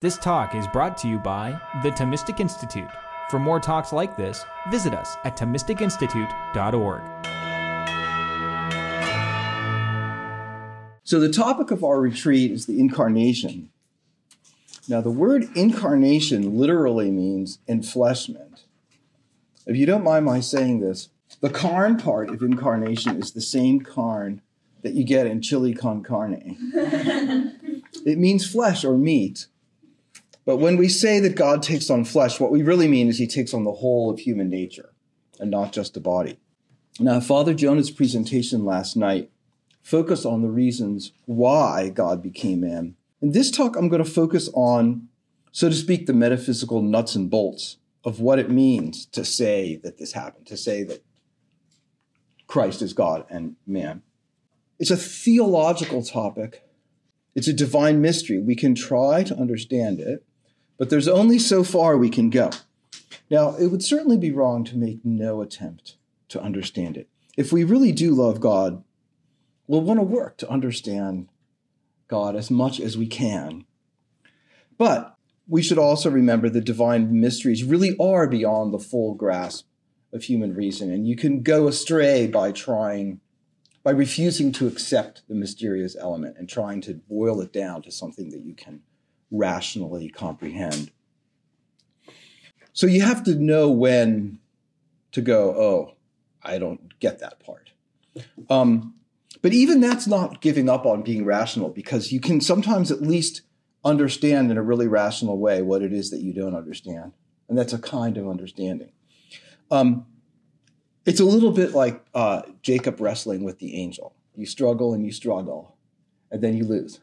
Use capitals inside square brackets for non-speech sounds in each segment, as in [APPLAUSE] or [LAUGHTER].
This talk is brought to you by the Thomistic Institute. For more talks like this, visit us at ThomisticInstitute.org. So, the topic of our retreat is the incarnation. Now, the word incarnation literally means enfleshment. If you don't mind my saying this, the carn part of incarnation is the same carn that you get in chili con carne. [LAUGHS] it means flesh or meat. But when we say that God takes on flesh, what we really mean is he takes on the whole of human nature and not just the body. Now, Father Jonah's presentation last night focused on the reasons why God became man. In this talk, I'm going to focus on, so to speak, the metaphysical nuts and bolts of what it means to say that this happened, to say that Christ is God and man. It's a theological topic. It's a divine mystery. We can try to understand it, but there's only so far we can go. Now, it would certainly be wrong to make no attempt to understand it. If we really do love God, we'll want to work to understand God as much as we can. But we should also remember the divine mysteries really are beyond the full grasp of human reason, and you can go astray by trying, by refusing to accept the mysterious element and trying to boil it down to something that you can rationally comprehend. So you have to know when to go, oh, I don't get that part. Um, but even that's not giving up on being rational because you can sometimes at least understand in a really rational way what it is that you don't understand. And that's a kind of understanding. Um, it's a little bit like uh, Jacob wrestling with the angel. You struggle and you struggle, and then you lose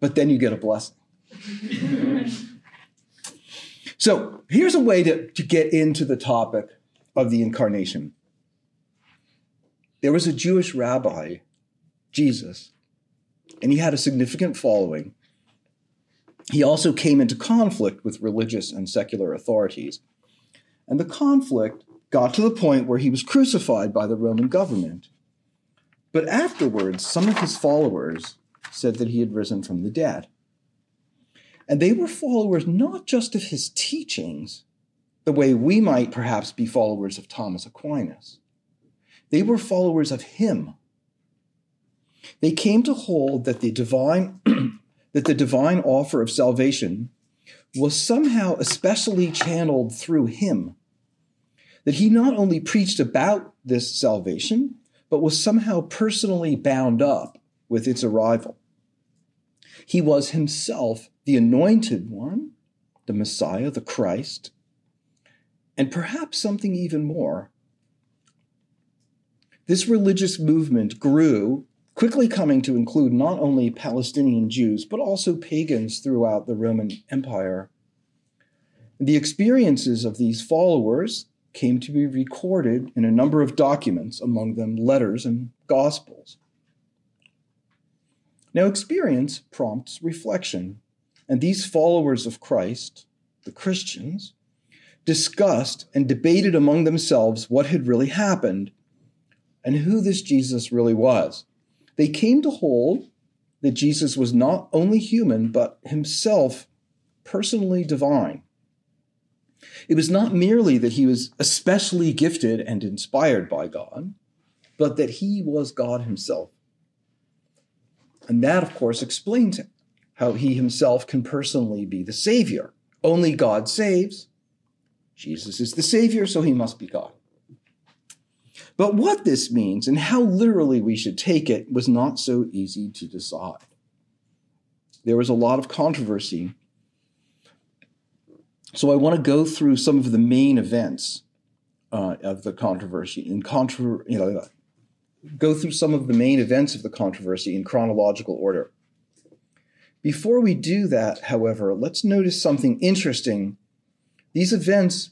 but then you get a blessing. so here's a way to, to get into the topic of the incarnation. There was a Jewish rabbi, Jesus, and he had a significant following. He also came into conflict with religious and secular authorities. And the conflict got to the point where he was crucified by the Roman government. But afterwards, some of his followers said that he had risen from the dead. And they were followers not just of his teachings, the way we might perhaps be followers of Thomas Aquinas. They were followers of him. They came to hold that the divine [CLEARS THROAT] that the divine offer of salvation was somehow especially channeled through him. That he not only preached about this salvation, but was somehow personally bound up with its arrival. He was himself the anointed one, the Messiah, the Christ, and perhaps something even more. This religious movement grew, quickly coming to include not only Palestinian Jews, but also pagans throughout the Roman Empire. The experiences of these followers came to be recorded in a number of documents, among them letters and gospels. Now, experience prompts reflection, and these followers of Christ, the Christians, discussed and debated among themselves what had really happened and who this Jesus really was. They came to hold that Jesus was not only human, but himself personally divine. It was not merely that he was especially gifted and inspired by God, but that he was God himself. And that, of course, explains how he himself can personally be the Savior. Only God saves. Jesus is the Savior, so he must be God. But what this means and how literally we should take it was not so easy to decide. There was a lot of controversy. So I want to go through some of the main events uh, of the controversy. In contra- you know, go through some of the main events of the controversy in chronological order. Before we do that, however, let's notice something interesting. These events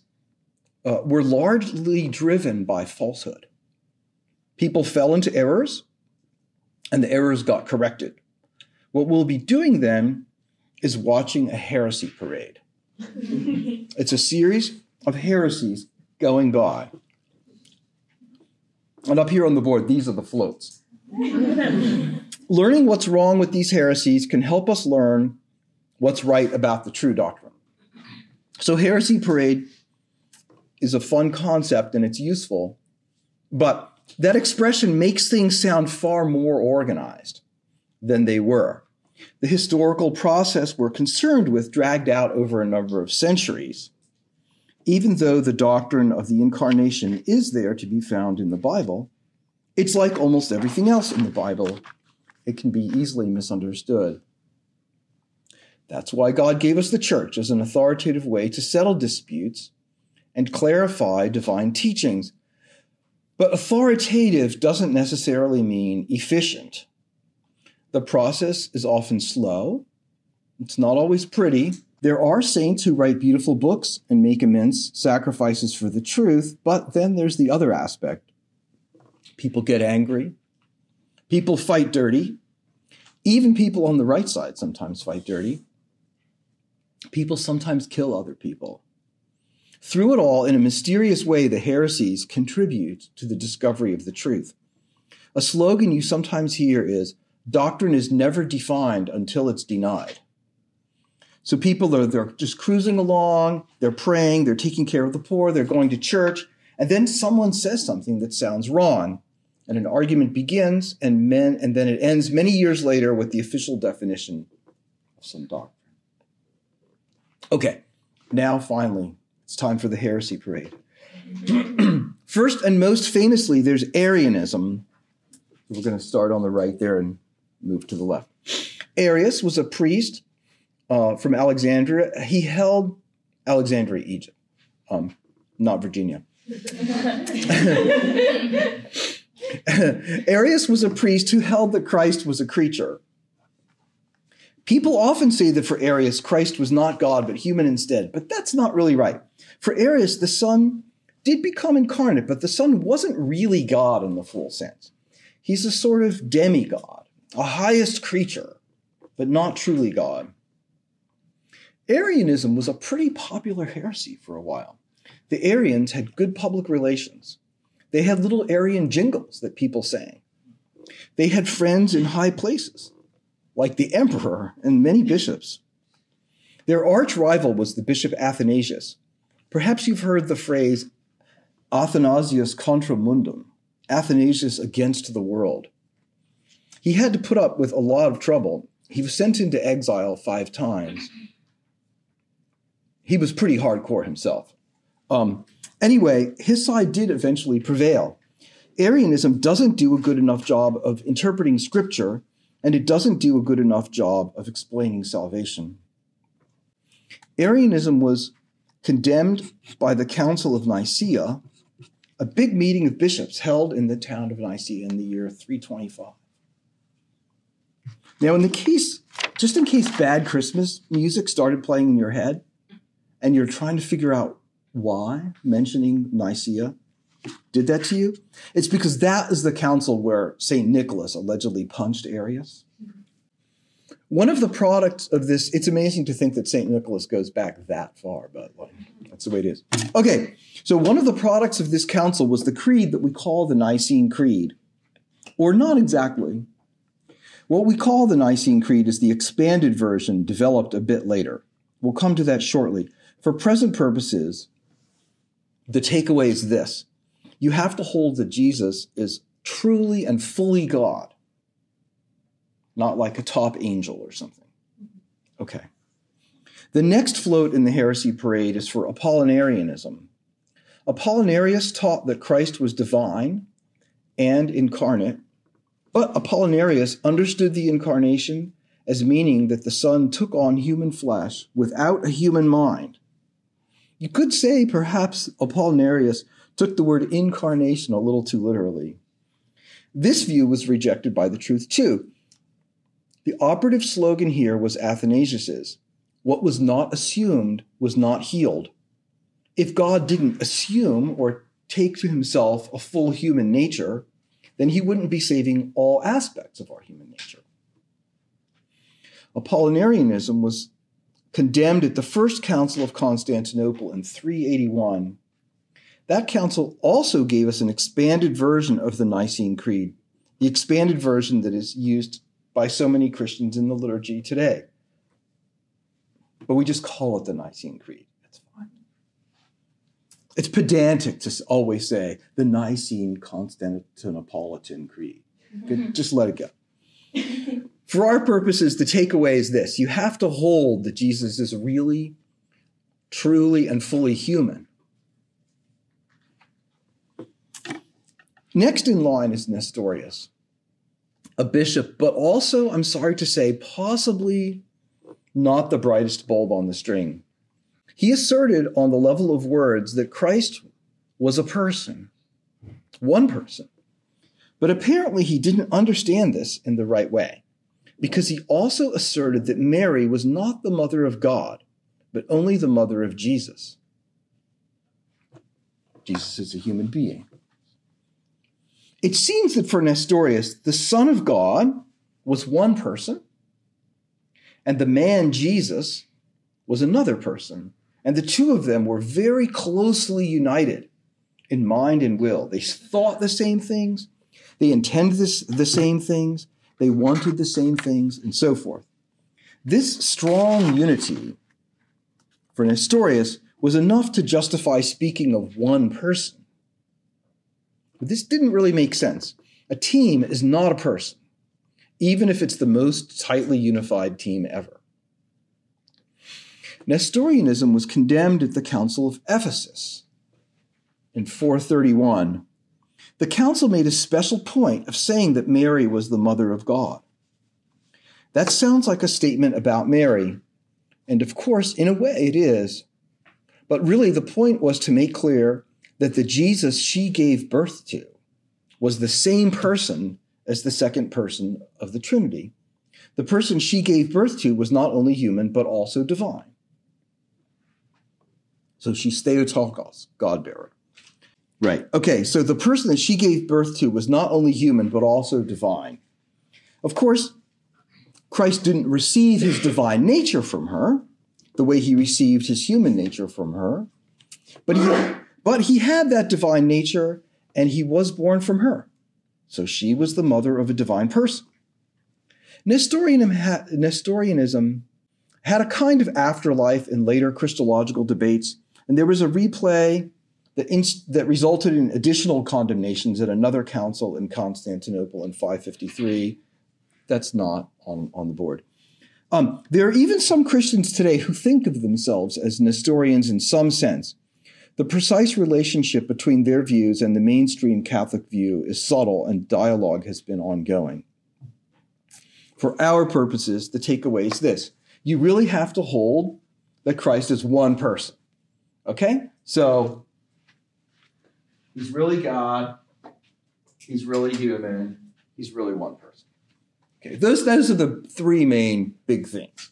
uh, were largely driven by falsehood. People fell into errors, and the errors got corrected. What we'll be doing then is watching a heresy parade. [LAUGHS] it's a series of heresies going by. And up here on the board, these are the floats. [LAUGHS] Learning what's wrong with these heresies can help us learn what's right about the true doctrine. So, heresy parade is a fun concept and it's useful, but that expression makes things sound far more organized than they were. The historical process we're concerned with dragged out over a number of centuries. Even though the doctrine of the incarnation is there to be found in the Bible, it's like almost everything else in the Bible. It can be easily misunderstood. That's why God gave us the church as an authoritative way to settle disputes and clarify divine teachings. But authoritative doesn't necessarily mean efficient. The process is often slow, it's not always pretty. There are saints who write beautiful books and make immense sacrifices for the truth, but then there's the other aspect. People get angry, people fight dirty, even people on the right side sometimes fight dirty. People sometimes kill other people. Through it all, in a mysterious way, the heresies contribute to the discovery of the truth. A slogan you sometimes hear is doctrine is never defined until it's denied. So people are they're just cruising along, they're praying, they're taking care of the poor, they're going to church, and then someone says something that sounds wrong, and an argument begins, and men, and then it ends many years later with the official definition of some doctrine. Okay, now finally, it's time for the heresy parade. [CLEARS THROAT] First and most famously, there's Arianism. We're going to start on the right there and move to the left. Arius was a priest uh, from Alexandria. He held Alexandria, Egypt, um, not Virginia. [LAUGHS] Arius was a priest who held that Christ was a creature. People often say that for Arius, Christ was not God, but human instead, but that's not really right. For Arius, the Son did become incarnate, but the Son wasn't really God in the full sense. He's a sort of demigod, a highest creature, but not truly God. Arianism was a pretty popular heresy for a while. The Arians had good public relations. They had little Arian jingles that people sang. They had friends in high places like the emperor and many bishops. Their arch rival was the Bishop Athanasius. Perhaps you've heard the phrase Athanasius contra mundum, Athanasius against the world. He had to put up with a lot of trouble. He was sent into exile five times. He was pretty hardcore himself. Um, anyway, his side did eventually prevail. Arianism doesn't do a good enough job of interpreting scripture and it doesn't do a good enough job of explaining salvation. Arianism was condemned by the Council of Nicaea, a big meeting of bishops held in the town of Nicaea in the year 325. Now, in the case, just in case bad Christmas music started playing in your head and you're trying to figure out why mentioning Nicaea did that to you? It's because that is the council where St. Nicholas allegedly punched Arius. One of the products of this, it's amazing to think that St. Nicholas goes back that far, but like, that's the way it is. Okay, so one of the products of this council was the creed that we call the Nicene Creed, or not exactly. What we call the Nicene Creed is the expanded version developed a bit later. We'll come to that shortly. For present purposes, the takeaway is this you have to hold that Jesus is truly and fully God, not like a top angel or something. Okay. The next float in the heresy parade is for Apollinarianism. Apollinarius taught that Christ was divine and incarnate, but Apollinarius understood the incarnation as meaning that the Son took on human flesh without a human mind. You could say perhaps Apollinarius took the word incarnation a little too literally. This view was rejected by the truth too. The operative slogan here was Athanasius's what was not assumed was not healed. If God didn't assume or take to himself a full human nature, then he wouldn't be saving all aspects of our human nature. Apollinarianism was condemned at the First Council of Constantinople in 381 that council also gave us an expanded version of the Nicene Creed, the expanded version that is used by so many Christians in the liturgy today. but we just call it the Nicene Creed. That's fine. It's pedantic to always say the Nicene Constantinopolitan Creed. Mm-hmm. Just let it go. [LAUGHS] For our purposes, the takeaway is this you have to hold that Jesus is really, truly, and fully human. Next in line is Nestorius, a bishop, but also, I'm sorry to say, possibly not the brightest bulb on the string. He asserted on the level of words that Christ was a person, one person. But apparently, he didn't understand this in the right way because he also asserted that Mary was not the mother of God, but only the mother of Jesus. Jesus is a human being. It seems that for Nestorius, the Son of God was one person, and the man Jesus was another person. And the two of them were very closely united in mind and will. They thought the same things, they intended this, the same things, they wanted the same things, and so forth. This strong unity for Nestorius was enough to justify speaking of one person. But this didn't really make sense. A team is not a person, even if it's the most tightly unified team ever. Nestorianism was condemned at the Council of Ephesus in 431 the council made a special point of saying that Mary was the mother of God. That sounds like a statement about Mary, and of course, in a way, it is. But really, the point was to make clear that the Jesus she gave birth to was the same person as the second person of the Trinity. The person she gave birth to was not only human, but also divine. So she's Theotokos, God bearer. Right. Okay, so the person that she gave birth to was not only human, but also divine. Of course, Christ didn't receive his divine nature from her the way he received his human nature from her, but he, but he had that divine nature and he was born from her. So she was the mother of a divine person. Nestorianism had a kind of afterlife in later Christological debates, and there was a replay that, inst- that resulted in additional condemnations at another council in Constantinople in 553. That's not on, on the board. Um, there are even some Christians today who think of themselves as Nestorians in some sense. The precise relationship between their views and the mainstream Catholic view is subtle, and dialogue has been ongoing. For our purposes, the takeaway is this you really have to hold that Christ is one person. Okay? So He's really God. He's really human. He's really one person. Okay, those, those are the three main big things.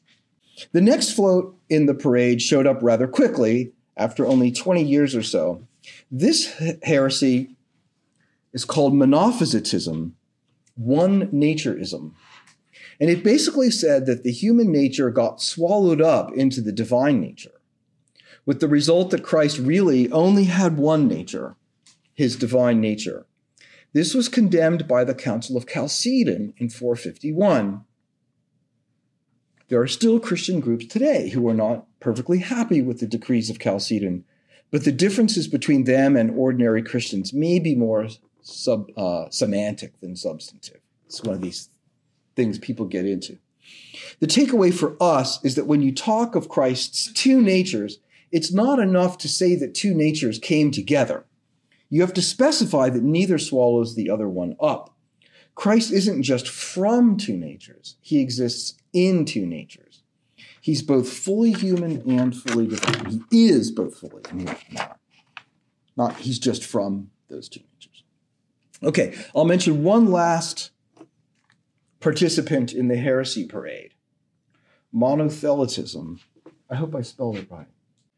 The next float in the parade showed up rather quickly after only 20 years or so. This heresy is called monophysitism, one natureism. And it basically said that the human nature got swallowed up into the divine nature, with the result that Christ really only had one nature his divine nature. This was condemned by the Council of Chalcedon in 451. There are still Christian groups today who are not perfectly happy with the decrees of Chalcedon, but the differences between them and ordinary Christians may be more sub, uh, semantic than substantive. It's one of these things people get into. The takeaway for us is that when you talk of Christ's two natures, it's not enough to say that two natures came together. You have to specify that neither swallows the other one up. Christ isn't just from two natures, he exists in two natures. He's both fully human and fully divine. He is both fully human not, not he's just from those two natures. Okay, I'll mention one last participant in the heresy parade monothelitism. I hope I spelled it right.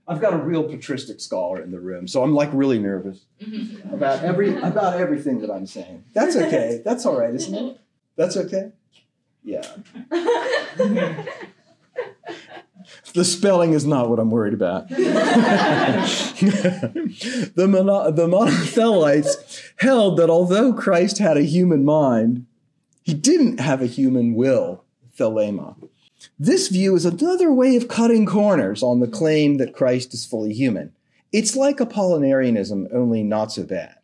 I've got a real patristic scholar in the room, so I'm like really nervous mm-hmm. about every about everything that I'm saying. That's okay. [LAUGHS] That's all right, isn't it? That's okay. Yeah. [LAUGHS] the spelling is not what I'm worried about. [LAUGHS] the, mono- the monothelites held that although Christ had a human mind, he didn't have a human will, thelema. This view is another way of cutting corners on the claim that Christ is fully human. It's like Apollinarianism, only not so bad.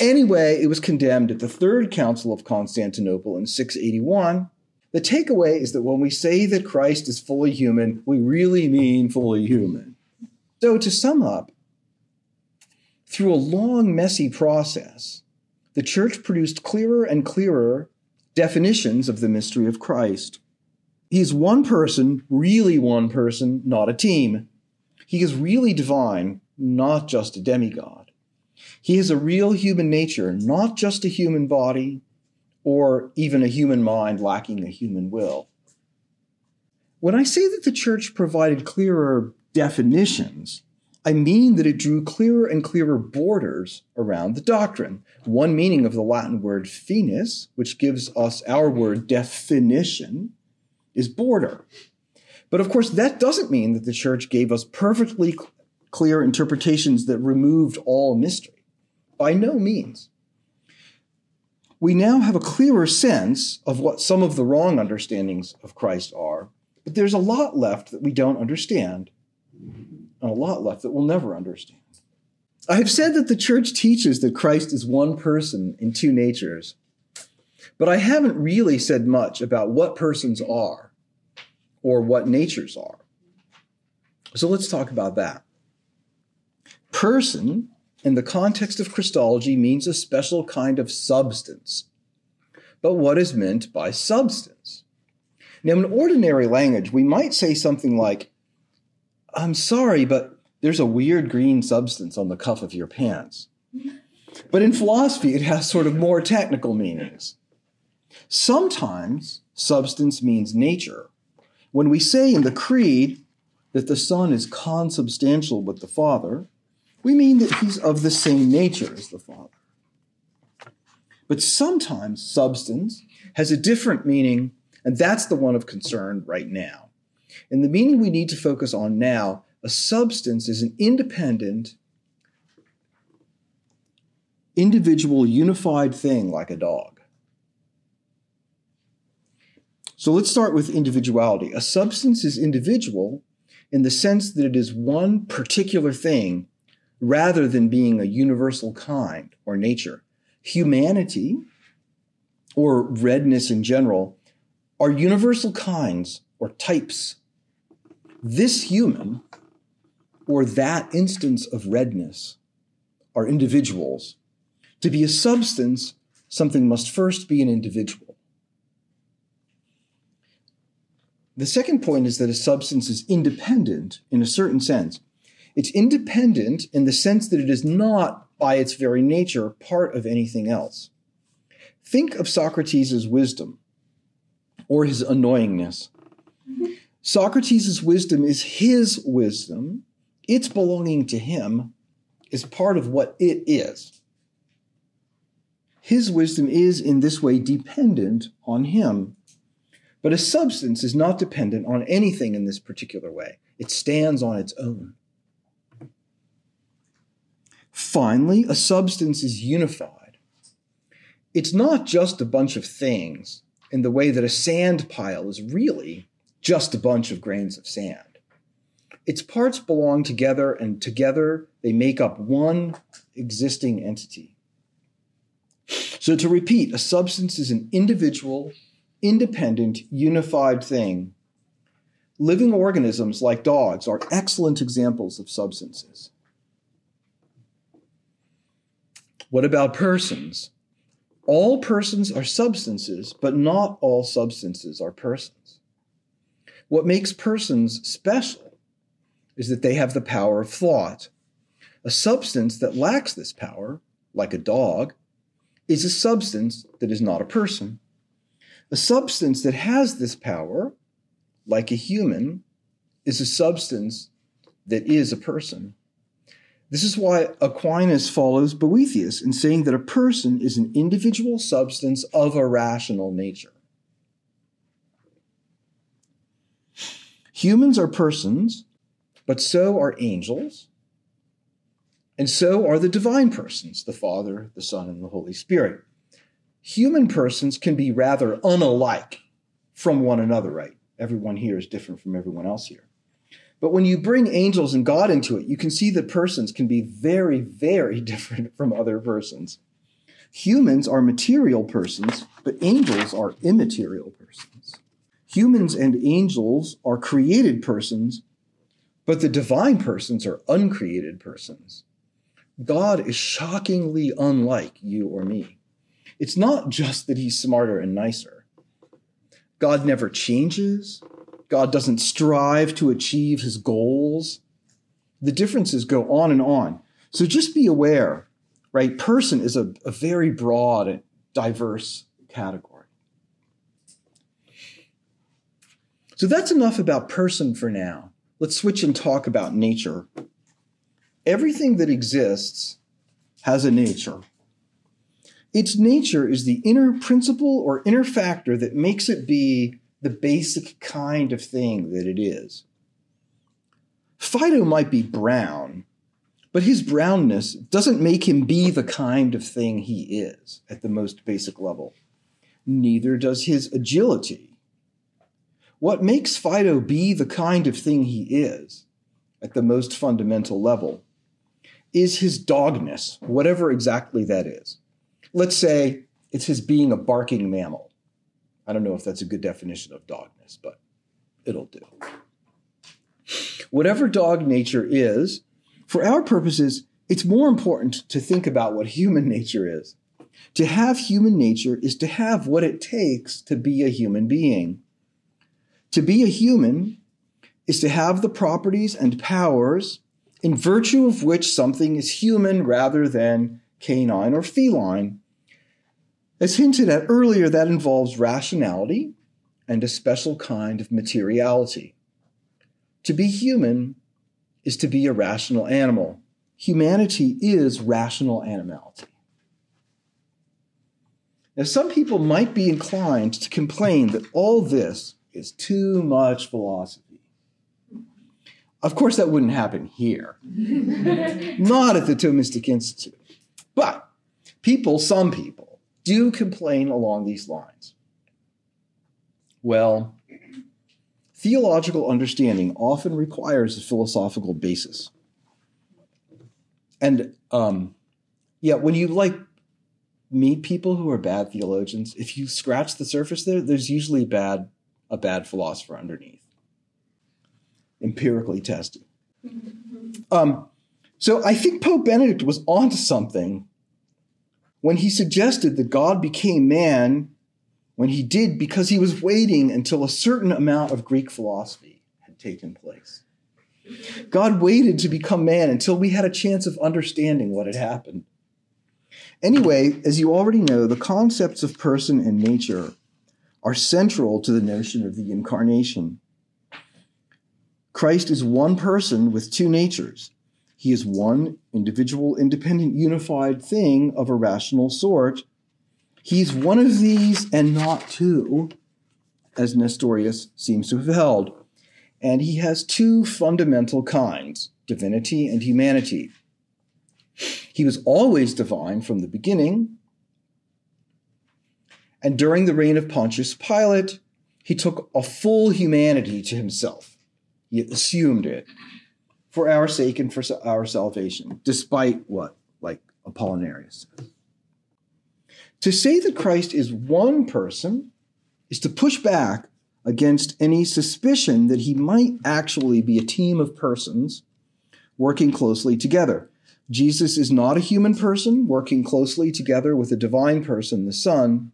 Anyway, it was condemned at the Third Council of Constantinople in 681. The takeaway is that when we say that Christ is fully human, we really mean fully human. So, to sum up, through a long, messy process, the church produced clearer and clearer definitions of the mystery of Christ. He's one person, really one person, not a team. He is really divine, not just a demigod. He has a real human nature, not just a human body or even a human mind lacking a human will. When I say that the church provided clearer definitions, I mean that it drew clearer and clearer borders around the doctrine. One meaning of the Latin word finis, which gives us our word definition, is border. But of course, that doesn't mean that the church gave us perfectly clear interpretations that removed all mystery. By no means. We now have a clearer sense of what some of the wrong understandings of Christ are, but there's a lot left that we don't understand, and a lot left that we'll never understand. I have said that the church teaches that Christ is one person in two natures, but I haven't really said much about what persons are or what natures are. So let's talk about that. Person, in the context of Christology, means a special kind of substance. But what is meant by substance? Now, in ordinary language, we might say something like, I'm sorry, but there's a weird green substance on the cuff of your pants. But in philosophy, it has sort of more technical meanings. Sometimes substance means nature. When we say in the Creed that the Son is consubstantial with the Father, we mean that he's of the same nature as the Father. But sometimes substance has a different meaning, and that's the one of concern right now. And the meaning we need to focus on now a substance is an independent, individual, unified thing like a dog. So let's start with individuality. A substance is individual in the sense that it is one particular thing rather than being a universal kind or nature. Humanity, or redness in general, are universal kinds or types. This human, or that instance of redness, are individuals. To be a substance, something must first be an individual. The second point is that a substance is independent in a certain sense. It's independent in the sense that it is not, by its very nature, part of anything else. Think of Socrates' wisdom or his annoyingness. Socrates' wisdom is his wisdom, its belonging to him is part of what it is. His wisdom is in this way dependent on him. But a substance is not dependent on anything in this particular way, it stands on its own. Finally, a substance is unified. It's not just a bunch of things in the way that a sand pile is really just a bunch of grains of sand. Its parts belong together, and together they make up one existing entity. So, to repeat, a substance is an individual, independent, unified thing. Living organisms like dogs are excellent examples of substances. What about persons? All persons are substances, but not all substances are persons. What makes persons special is that they have the power of thought. A substance that lacks this power, like a dog, is a substance that is not a person. A substance that has this power, like a human, is a substance that is a person. This is why Aquinas follows Boethius in saying that a person is an individual substance of a rational nature. Humans are persons, but so are angels, and so are the divine persons, the Father, the Son, and the Holy Spirit. Human persons can be rather unalike from one another, right? Everyone here is different from everyone else here. But when you bring angels and God into it, you can see that persons can be very, very [LAUGHS] different from other persons. Humans are material persons, but angels are immaterial persons. Humans and angels are created persons, but the divine persons are uncreated persons. God is shockingly unlike you or me. It's not just that he's smarter and nicer. God never changes. God doesn't strive to achieve his goals. The differences go on and on. So just be aware, right? Person is a, a very broad and diverse category. So that's enough about person for now. Let's switch and talk about nature. Everything that exists has a nature. Its nature is the inner principle or inner factor that makes it be the basic kind of thing that it is. Fido might be brown, but his brownness doesn't make him be the kind of thing he is at the most basic level. Neither does his agility. What makes Fido be the kind of thing he is at the most fundamental level is his dogness, whatever exactly that is. Let's say it's his being a barking mammal. I don't know if that's a good definition of dogness, but it'll do. Whatever dog nature is, for our purposes, it's more important to think about what human nature is. To have human nature is to have what it takes to be a human being. To be a human is to have the properties and powers in virtue of which something is human rather than canine or feline. As hinted at earlier, that involves rationality and a special kind of materiality. To be human is to be a rational animal. Humanity is rational animality. Now, some people might be inclined to complain that all this is too much philosophy. Of course, that wouldn't happen here, [LAUGHS] not at the Thomistic Institute. But people, some people, do complain along these lines? Well, theological understanding often requires a philosophical basis. And um, yeah, when you like meet people who are bad theologians, if you scratch the surface there, there's usually bad a bad philosopher underneath. Empirically tested. Um, so I think Pope Benedict was onto something when he suggested that God became man when he did because he was waiting until a certain amount of Greek philosophy had taken place. God waited to become man until we had a chance of understanding what had happened. Anyway, as you already know, the concepts of person and nature are central to the notion of the incarnation. Christ is one person with two natures. He is one individual, independent, unified thing of a rational sort. He's one of these and not two, as Nestorius seems to have held. And he has two fundamental kinds divinity and humanity. He was always divine from the beginning. And during the reign of Pontius Pilate, he took a full humanity to himself. He assumed it for our sake and for our salvation, despite what, like Apollinarius says. To say that Christ is one person is to push back against any suspicion that he might actually be a team of persons working closely together. Jesus is not a human person working closely together with a divine person, the Son.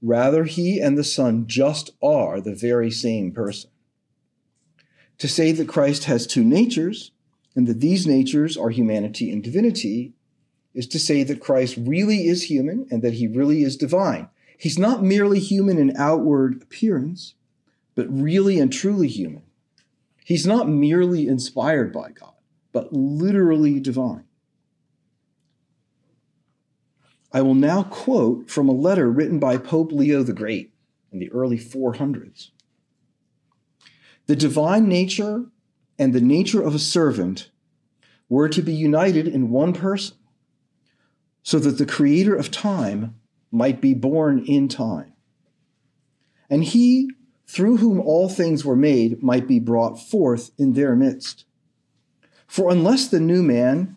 Rather, he and the Son just are the very same person. To say that Christ has two natures and that these natures are humanity and divinity is to say that Christ really is human and that he really is divine. He's not merely human in outward appearance, but really and truly human. He's not merely inspired by God, but literally divine. I will now quote from a letter written by Pope Leo the Great in the early 400s. The divine nature and the nature of a servant were to be united in one person, so that the creator of time might be born in time. And he through whom all things were made, might be brought forth in their midst. For unless the new man,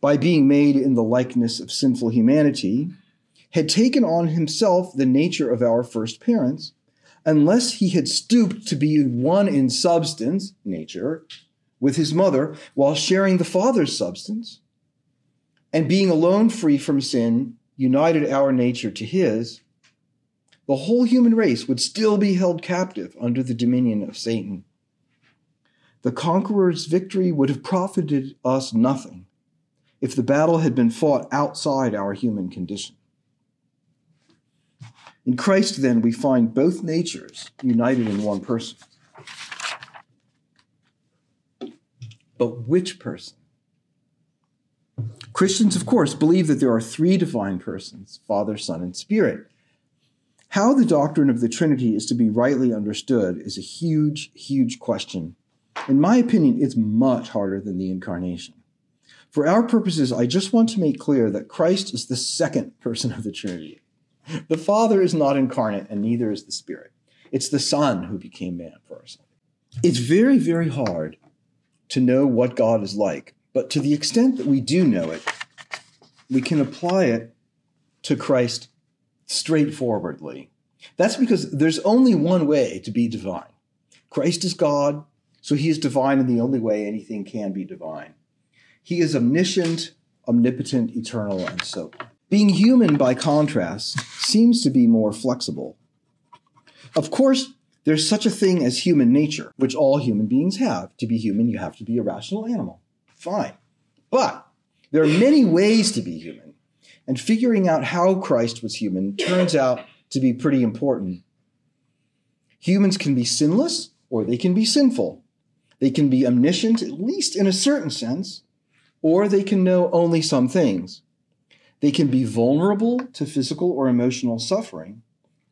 by being made in the likeness of sinful humanity, had taken on himself the nature of our first parents, unless he had stooped to be one in substance, nature, with his mother, while sharing the Father's substance, and being alone free from sin, united our nature to his, the whole human race would still be held captive under the dominion of Satan. The conqueror's victory would have profited us nothing if the battle had been fought outside our human condition. In Christ, then, we find both natures united in one person. But which person? Christians, of course, believe that there are three divine persons Father, Son, and Spirit. How the doctrine of the Trinity is to be rightly understood is a huge, huge question. In my opinion, it's much harder than the incarnation. For our purposes, I just want to make clear that Christ is the second person of the Trinity. The Father is not incarnate, and neither is the Spirit. It's the Son who became man for us. It's very, very hard to know what God is like, but to the extent that we do know it, we can apply it to Christ straightforwardly. That's because there's only one way to be divine. Christ is God, so he is divine in the only way anything can be divine. He is omniscient, omnipotent, eternal, and so. Being human, by contrast, seems to be more flexible. Of course, there's such a thing as human nature, which all human beings have. To be human, you have to be a rational animal. Fine. But there are many ways to be human. And figuring out how Christ was human turns out to be pretty important. Humans can be sinless or they can be sinful. They can be omniscient, at least in a certain sense, or they can know only some things. They can be vulnerable to physical or emotional suffering,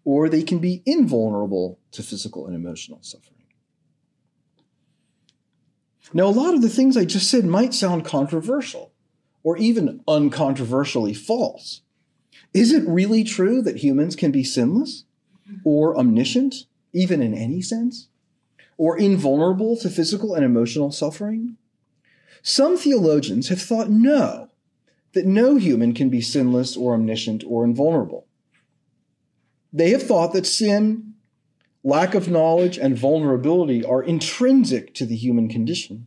or they can be invulnerable to physical and emotional suffering. Now, a lot of the things I just said might sound controversial or even uncontroversially false. Is it really true that humans can be sinless or omniscient, even in any sense, or invulnerable to physical and emotional suffering? Some theologians have thought no, that no human can be sinless or omniscient or invulnerable. They have thought that sin, lack of knowledge, and vulnerability are intrinsic to the human condition.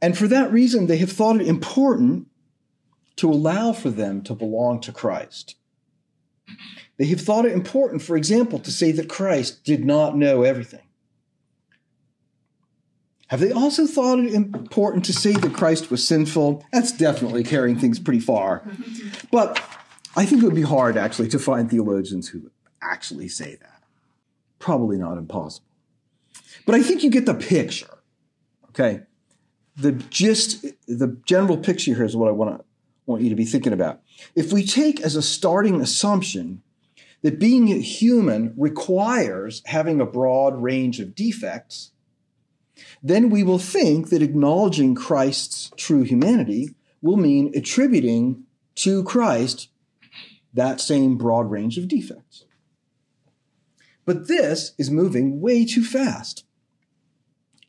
And for that reason, they have thought it important to allow for them to belong to Christ. They have thought it important, for example, to say that Christ did not know everything. Have they also thought it important to say that Christ was sinful? That's definitely carrying things pretty far. But I think it would be hard actually to find theologians who actually say that. Probably not impossible. But I think you get the picture. Okay? the gist, the general picture here is what I want to want you to be thinking about. If we take as a starting assumption that being human requires having a broad range of defects, then we will think that acknowledging Christ's true humanity will mean attributing to Christ that same broad range of defects. But this is moving way too fast.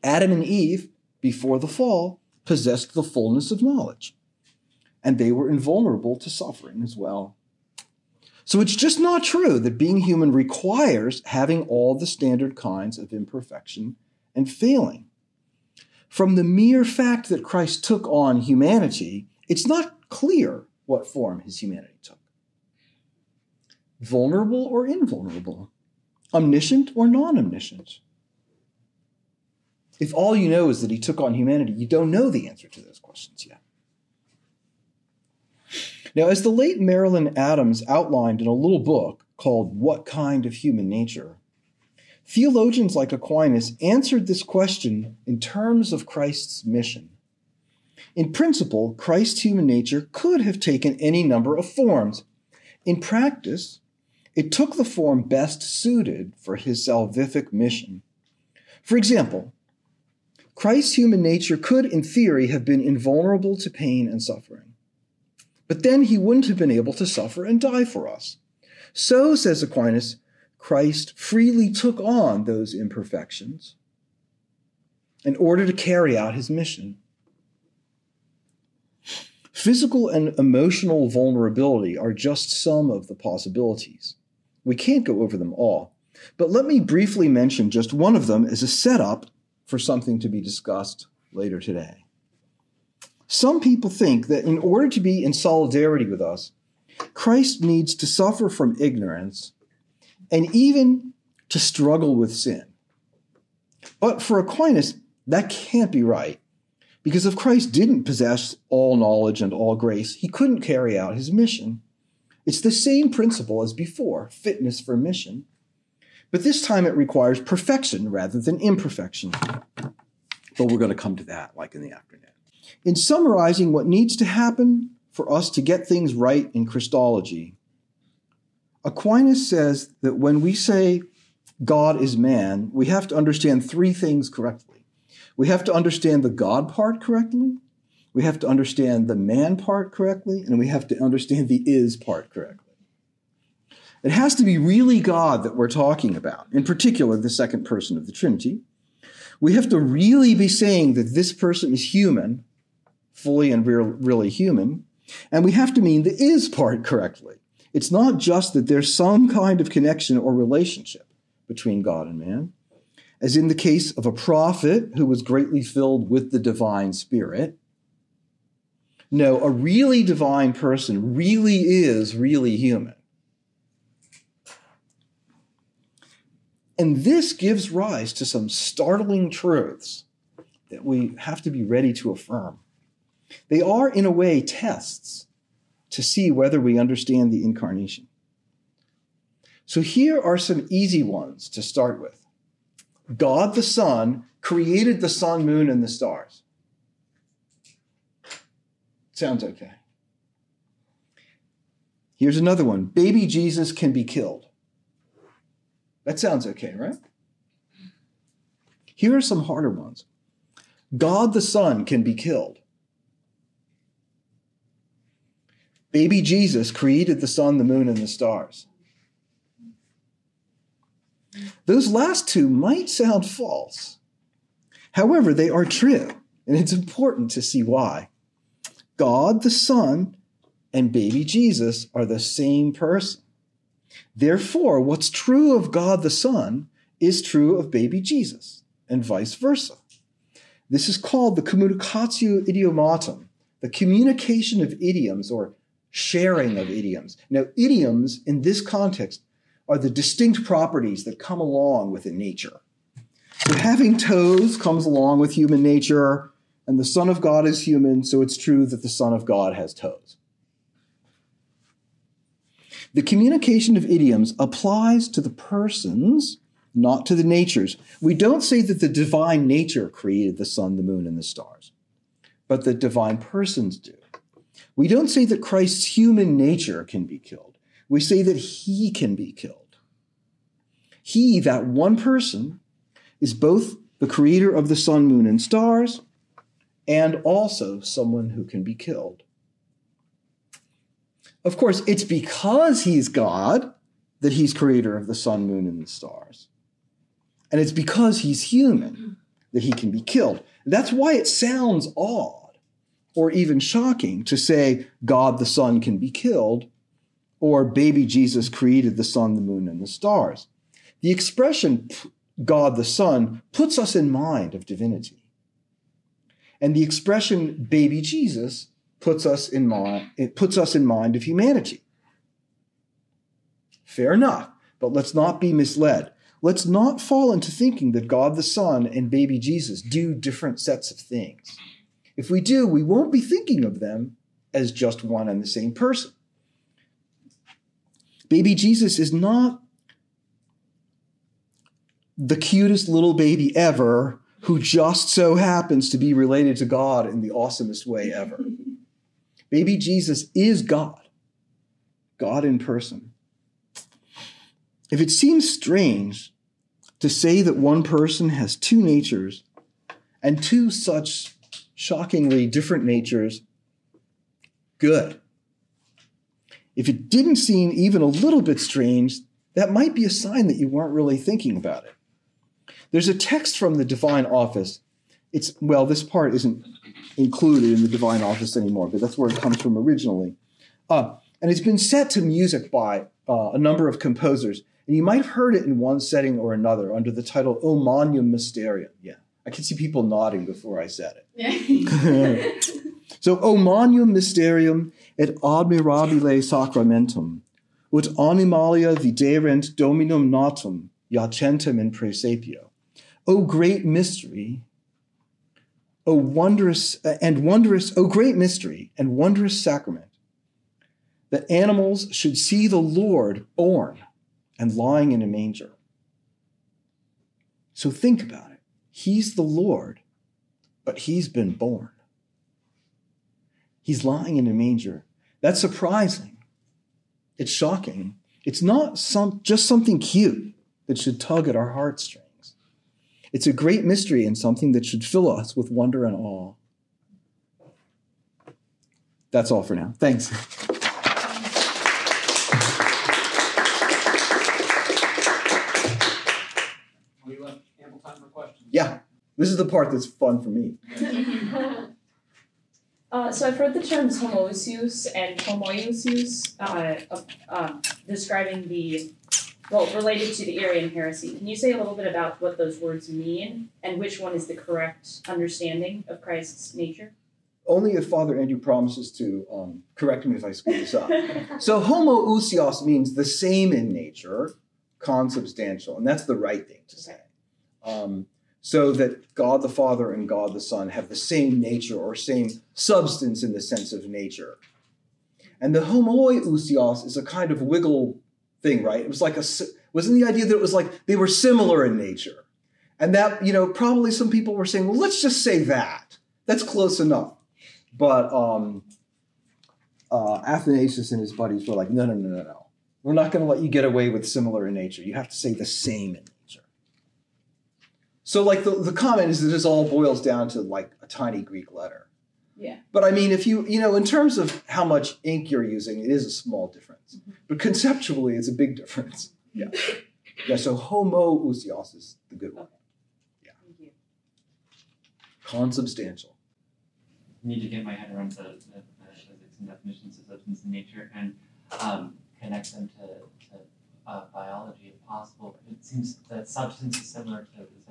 Adam and Eve before the fall, possessed the fullness of knowledge. And they were invulnerable to suffering as well. So it's just not true that being human requires having all the standard kinds of imperfection and failing. From the mere fact that Christ took on humanity, it's not clear what form his humanity took. Vulnerable or invulnerable, omniscient or non omniscient, if all you know is that he took on humanity, you don't know the answer to those questions yet. Now, as the late Marilyn Adams outlined in a little book called What Kind of Human Nature, theologians like Aquinas answered this question in terms of Christ's mission. In principle, Christ's human nature could have taken any number of forms. In practice, it took the form best suited for his salvific mission. For example, Christ's human nature could, in theory, have been invulnerable to pain and suffering. But then he wouldn't have been able to suffer and die for us. So, says Aquinas, Christ freely took on those imperfections in order to carry out his mission. Physical and emotional vulnerability are just some of the possibilities. We can't go over them all, but let me briefly mention just one of them as a setup for something to be discussed later today. Some people think that in order to be in solidarity with us, Christ needs to suffer from ignorance and even to struggle with sin. But for Aquinas, that can't be right. Because if Christ didn't possess all knowledge and all grace, he couldn't carry out his mission. It's the same principle as before fitness for mission. But this time it requires perfection rather than imperfection. But we're going to come to that like in the afternoon. In summarizing what needs to happen for us to get things right in Christology, Aquinas says that when we say God is man, we have to understand three things correctly. We have to understand the God part correctly, we have to understand the man part correctly, and we have to understand the is part correctly. It has to be really God that we're talking about, in particular, the second person of the Trinity. We have to really be saying that this person is human, fully and really human, and we have to mean the is part correctly. It's not just that there's some kind of connection or relationship between God and man, as in the case of a prophet who was greatly filled with the divine spirit. No, a really divine person really is really human. And this gives rise to some startling truths that we have to be ready to affirm. They are, in a way, tests to see whether we understand the incarnation. So here are some easy ones to start with. God the Son created the sun, moon, and the stars. Sounds okay. Here's another one baby Jesus can be killed. That sounds okay, right? Here are some harder ones God the Son can be killed. Baby Jesus created the sun, the moon, and the stars. Those last two might sound false. However, they are true, and it's important to see why. God the Son and baby Jesus are the same person. Therefore, what's true of God the Son is true of baby Jesus, and vice versa. This is called the communicatio idiomatum, the communication of idioms or sharing of idioms. Now, idioms in this context are the distinct properties that come along with a nature. So, having toes comes along with human nature, and the Son of God is human, so it's true that the Son of God has toes. The communication of idioms applies to the persons, not to the natures. We don't say that the divine nature created the sun, the moon, and the stars, but the divine persons do. We don't say that Christ's human nature can be killed. We say that he can be killed. He, that one person, is both the creator of the sun, moon, and stars, and also someone who can be killed. Of course, it's because he's God that he's creator of the sun, moon, and the stars. And it's because he's human that he can be killed. That's why it sounds odd or even shocking to say God the Son can be killed or baby Jesus created the sun, the moon, and the stars. The expression God the Son puts us in mind of divinity. And the expression baby Jesus puts us in mind, it puts us in mind of humanity. Fair enough, but let's not be misled. Let's not fall into thinking that God the Son and baby Jesus do different sets of things. If we do, we won't be thinking of them as just one and the same person. Baby Jesus is not the cutest little baby ever who just so happens to be related to God in the awesomest way ever. [LAUGHS] Baby Jesus is God, God in person. If it seems strange to say that one person has two natures and two such shockingly different natures, good. If it didn't seem even a little bit strange that might be a sign that you weren't really thinking about it. There's a text from the divine office. It's well, this part isn't included in the divine office anymore, but that's where it comes from originally. Uh, and it's been set to music by uh, a number of composers. And you might have heard it in one setting or another under the title O Magnum Mysterium. Yeah, I can see people nodding before I said it. [LAUGHS] so, O Magnum Mysterium et admirabile sacramentum, ut animalia viderent dominum natum jacentem in praesepio. O great mystery, O wondrous uh, and wondrous, O great mystery and wondrous sacrament, that animals should see the Lord born and lying in a manger. So think about it. He's the Lord, but he's been born. He's lying in a manger. That's surprising. It's shocking. It's not some, just something cute that should tug at our heartstrings. It's a great mystery and something that should fill us with wonder and awe. That's all for now. Thanks. [LAUGHS] this is the part that's fun for me. [LAUGHS] Uh, so I've heard the terms homoousios and homoiousios uh, of, uh, describing the, well, related to the Arian heresy. Can you say a little bit about what those words mean and which one is the correct understanding of Christ's nature? Only if Father Andrew promises to um, correct me if I screw this up. So homoousios means the same in nature, consubstantial, and that's the right thing to say. Um, so that God the Father and God the Son have the same nature or same substance in the sense of nature. And the homoiousios is a kind of wiggle thing, right? It was like a wasn't the idea that it was like they were similar in nature. And that, you know, probably some people were saying, well, let's just say that. That's close enough. But um, uh, Athanasius and his buddies were like, no, no, no, no, no. We're not going to let you get away with similar in nature. You have to say the same in. So, like, the, the comment is that this all boils down to like a tiny Greek letter. Yeah. But I mean, if you, you know, in terms of how much ink you're using, it is a small difference. But conceptually, it's a big difference. Yeah. [LAUGHS] Yeah, so homoousios is the good one. Thank you. Consubstantial. need to get my head around the, the, the physics and definitions of substance and nature and um, connect them to, to uh, biology if possible. It seems that substance is similar to the sense of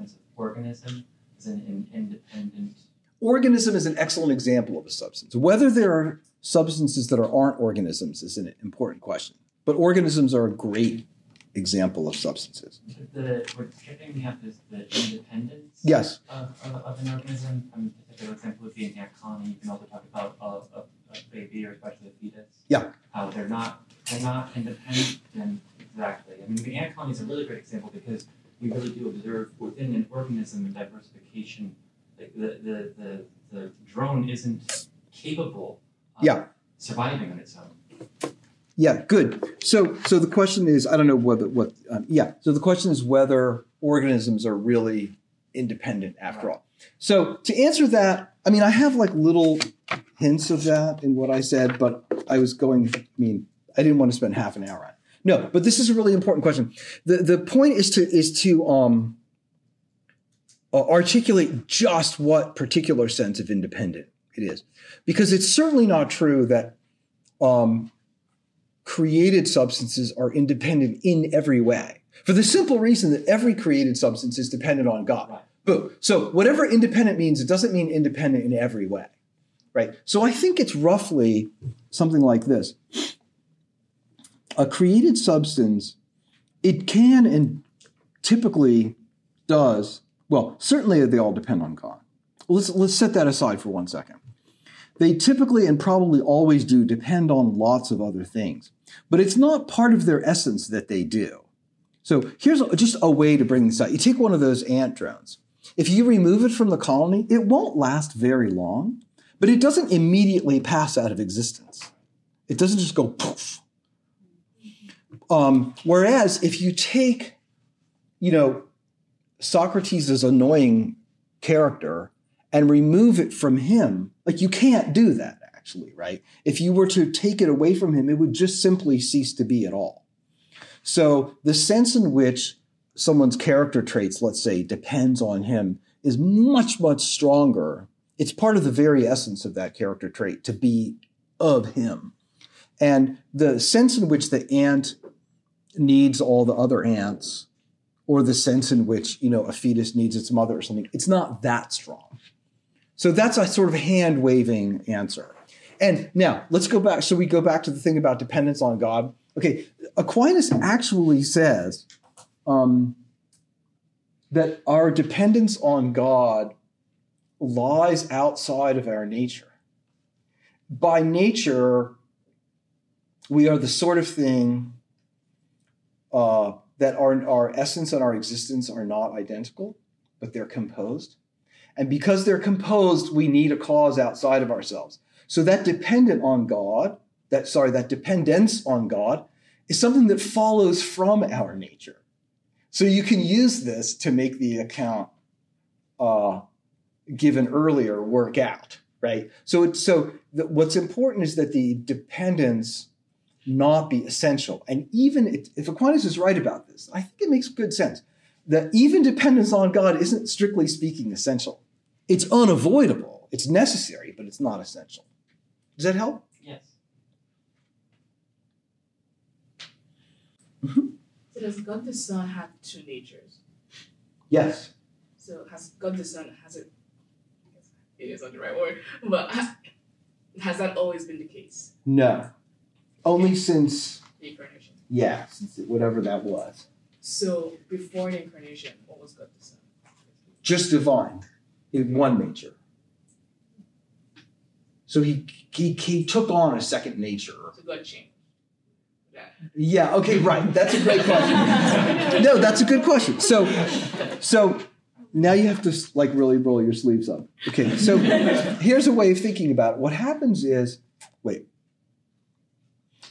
organism as an in, independent. Organism is an excellent example of a substance. Whether there are substances that are, aren't organisms is an important question. But organisms are a great example of substances. The, we're skipping up is the independence Yes. of, of, of an organism. I mean, a particular example would be an ant colony. You can also talk about a, a, a baby or especially a fetus. Yeah. How they're not they're not independent exactly. I mean, the ant colony is a really great example because we really do observe within an organism a diversification. Like the the, the, the drone isn't capable of Yeah. surviving on its own. Yeah, good. So, so the question is, I don't know whether what. Um, yeah. So the question is whether organisms are really independent after all. So to answer that, I mean, I have like little hints of that in what I said, but I was going. I mean, I didn't want to spend half an hour on. it. No, but this is a really important question. the The point is to is to um, articulate just what particular sense of independent it is, because it's certainly not true that. Um, created substances are independent in every way for the simple reason that every created substance is dependent on God. Right. Boom. So whatever independent means, it doesn't mean independent in every way, right? So I think it's roughly something like this: a created substance, it can and typically does well. Certainly, they all depend on God. Let's let's set that aside for one second they typically and probably always do depend on lots of other things. But it's not part of their essence that they do. So here's just a way to bring this out. You take one of those ant drones. If you remove it from the colony, it won't last very long, but it doesn't immediately pass out of existence. It doesn't just go poof. Um, whereas if you take, you know, Socrates' annoying character and remove it from him, like you can't do that actually, right? If you were to take it away from him, it would just simply cease to be at all. So the sense in which someone's character traits, let's say, depends on him is much, much stronger. It's part of the very essence of that character trait to be of him. And the sense in which the ant needs all the other ants, or the sense in which, you know, a fetus needs its mother or something, it's not that strong. So that's a sort of hand waving answer. And now let's go back. So we go back to the thing about dependence on God. Okay, Aquinas actually says um, that our dependence on God lies outside of our nature. By nature, we are the sort of thing uh, that our, our essence and our existence are not identical, but they're composed. And because they're composed, we need a cause outside of ourselves. So that dependent on God, that sorry, that dependence on God is something that follows from our nature. So you can use this to make the account uh, given earlier work out, right? So it, so the, what's important is that the dependence not be essential. And even if, if Aquinas is right about this, I think it makes good sense that even dependence on God isn't strictly speaking essential. It's unavoidable. It's necessary, but it's not essential. Does that help? Yes. Mm-hmm. So does God the Son have two natures? Yes. So has God the Son has it? It is not the right word, but ha- has that always been the case? No. Only since, The incarnation. yeah, since whatever that was. So before the incarnation, what was God the Son? Just divine in one nature. So he, he, he took on a second nature. So God changed. Yeah. Yeah, okay, right. That's a great question. [LAUGHS] no, that's a good question. So, so now you have to like really roll your sleeves up. Okay, so here's a way of thinking about it. What happens is, wait,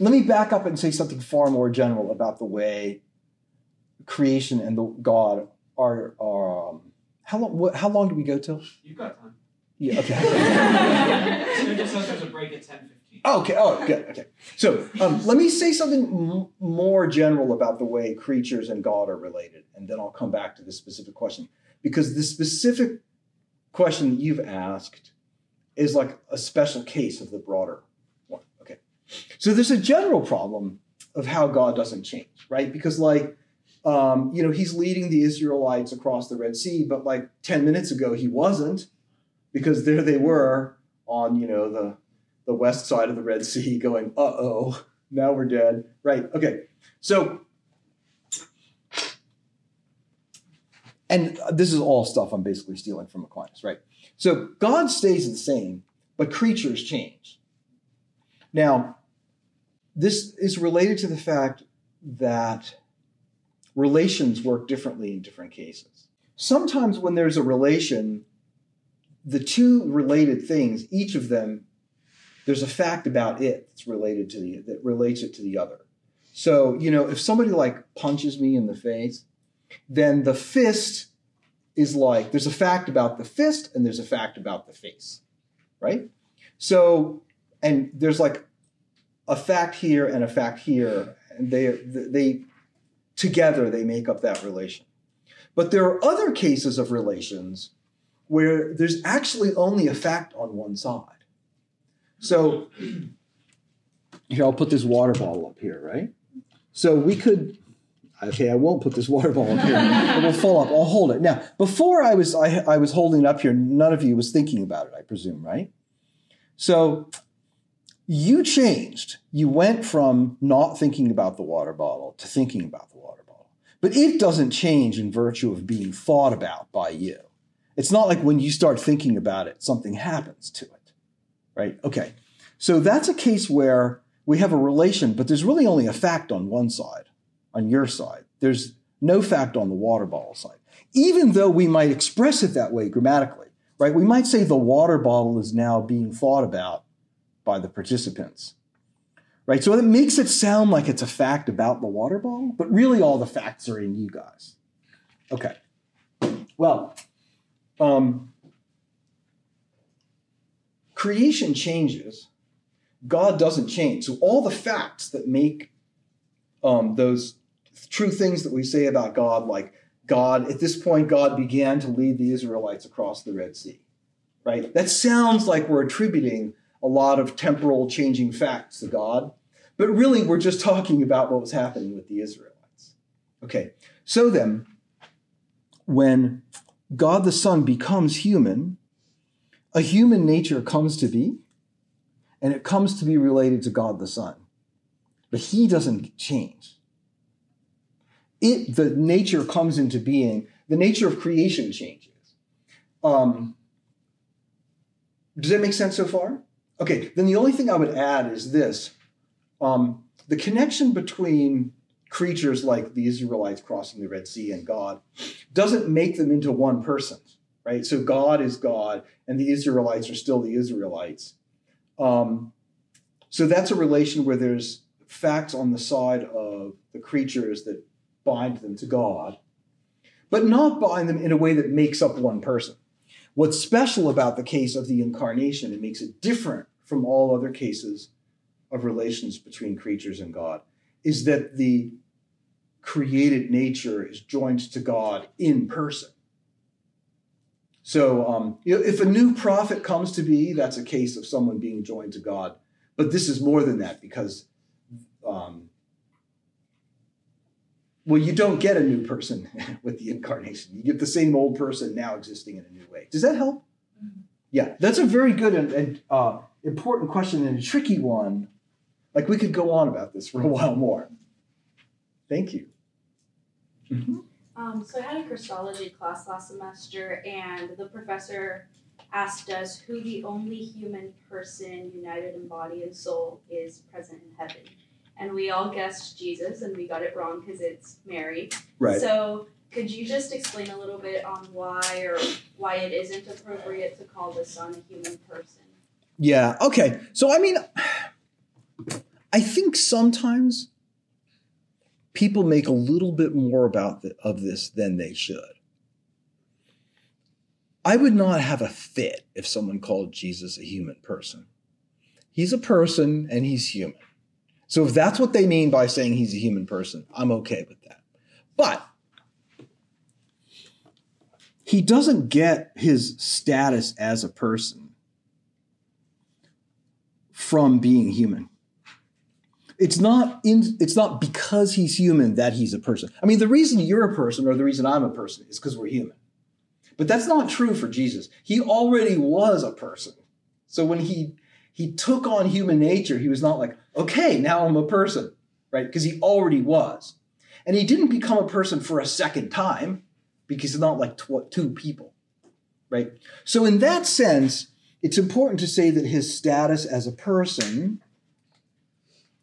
let me back up and say something far more general about the way creation and the God are. are um, how long? What, how long do we go till? You've got time. Yeah. Okay. Student says there's a break at ten fifteen. Okay. Oh, good. Okay. So um, let me say something m- more general about the way creatures and God are related, and then I'll come back to this specific question because the specific question that you've asked is like a special case of the broader one. Okay. So there's a general problem of how God doesn't change, right? Because like. Um, you know, he's leading the Israelites across the Red Sea, but like 10 minutes ago, he wasn't because there they were on, you know, the the west side of the Red Sea [LAUGHS] going, uh oh, now we're dead. Right. Okay. So, and this is all stuff I'm basically stealing from Aquinas, right? So, God stays the same, but creatures change. Now, this is related to the fact that relations work differently in different cases. Sometimes when there's a relation, the two related things, each of them there's a fact about it that's related to the that relates it to the other. So, you know, if somebody like punches me in the face, then the fist is like there's a fact about the fist and there's a fact about the face. Right? So, and there's like a fact here and a fact here and they they together they make up that relation. But there are other cases of relations where there's actually only a fact on one side. So here, I'll put this water bottle up here, right? So we could, okay, I won't put this water bottle up here. It will fall up. I'll hold it. Now, before I was, I, I was holding it up here, none of you was thinking about it, I presume, right? So you changed. You went from not thinking about the water bottle to thinking about the water bottle. But it doesn't change in virtue of being thought about by you. It's not like when you start thinking about it, something happens to it right? Okay. So that's a case where we have a relation, but there's really only a fact on one side, on your side. There's no fact on the water bottle side. Even though we might express it that way grammatically, right? We might say the water bottle is now being thought about by the participants, right? So it makes it sound like it's a fact about the water bottle, but really all the facts are in you guys. Okay. Well, um, creation changes, God doesn't change. So all the facts that make um, those true things that we say about God, like God, at this point, God began to lead the Israelites across the Red Sea, right? That sounds like we're attributing a lot of temporal changing facts to God, but really we're just talking about what was happening with the Israelites. Okay, so then, when God the Son becomes human, a human nature comes to be, and it comes to be related to God the Son. But he doesn't change. It, the nature comes into being, the nature of creation changes. Um, does that make sense so far? Okay, then the only thing I would add is this um, the connection between creatures like the Israelites crossing the Red Sea and God doesn't make them into one person, right? So God is God, and the Israelites are still the Israelites. Um, so that's a relation where there's facts on the side of the creatures that bind them to God, but not bind them in a way that makes up one person. What's special about the case of the incarnation, it makes it different from all other cases of relations between creatures and God, is that the created nature is joined to God in person. So, um, you know, if a new prophet comes to be, that's a case of someone being joined to God. But this is more than that because, um, well, you don't get a new person [LAUGHS] with the incarnation. You get the same old person now existing in a new way. Does that help? Yeah, that's a very good and, and uh, important question and a tricky one. Like we could go on about this for a [LAUGHS] while more. Thank you. Mhm. Um, so I had a Christology class last semester, and the professor asked us who the only human person united in body and soul is present in heaven. And we all guessed Jesus, and we got it wrong because it's Mary. Right. So could you just explain a little bit on why or why it isn't appropriate to call the Son a human person? Yeah. Okay. So I mean, [SIGHS] I think sometimes people make a little bit more about the, of this than they should. I would not have a fit if someone called Jesus a human person. He's a person and he's human. So if that's what they mean by saying he's a human person, I'm okay with that. But he doesn't get his status as a person from being human. It's not in, it's not because he's human that he's a person. I mean, the reason you're a person or the reason I'm a person is because we're human. But that's not true for Jesus. He already was a person. So when he he took on human nature, he was not like, okay, now I'm a person, right? Because he already was. And he didn't become a person for a second time because he's not like tw- two people, right? So in that sense, it's important to say that his status as a person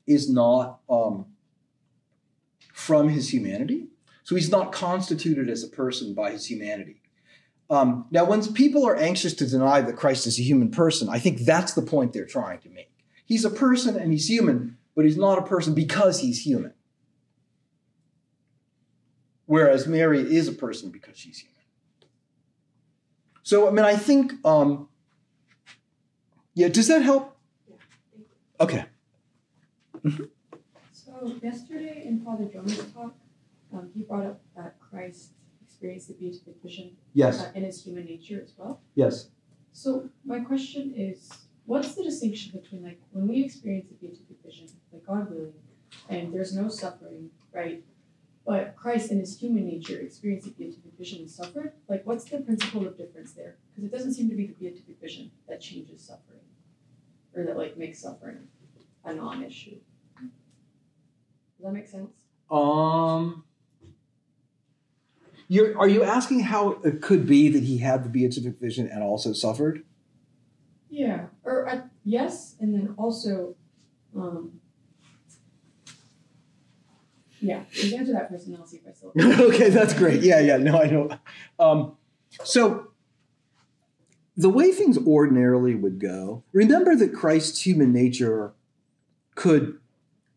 is not um, from his humanity. So he's not constituted as a person by his humanity. Um, now, when people are anxious to deny that Christ is a human person, I think that's the point they're trying to make. He's a person and he's human, but he's not a person because he's human. Whereas Mary is a person because she's human. So, I mean, I think, um, yeah, does that help? Okay. So yesterday in Father Jones' talk, um, he brought up that Christ experienced the beatific vision Yes. uh, in his human nature as well. Yes. So my question is, what's the distinction between like when we experience the beatific vision, like God willing, and there's no suffering, right? But Christ in his human nature experienced the beatific vision and suffered. Like, what's the principle of difference there? Because it doesn't seem to be the beatific vision that changes suffering, or that like makes suffering a non-issue. Does that make sense? Um, you're, are you asking how it could be that he had the beatific vision and also suffered? Yeah, or uh, yes, and then also, um, yeah, answer that first, and I'll see if I still. [LAUGHS] okay, that's great. Yeah, yeah. No, I know. Um, so the way things ordinarily would go, remember that Christ's human nature could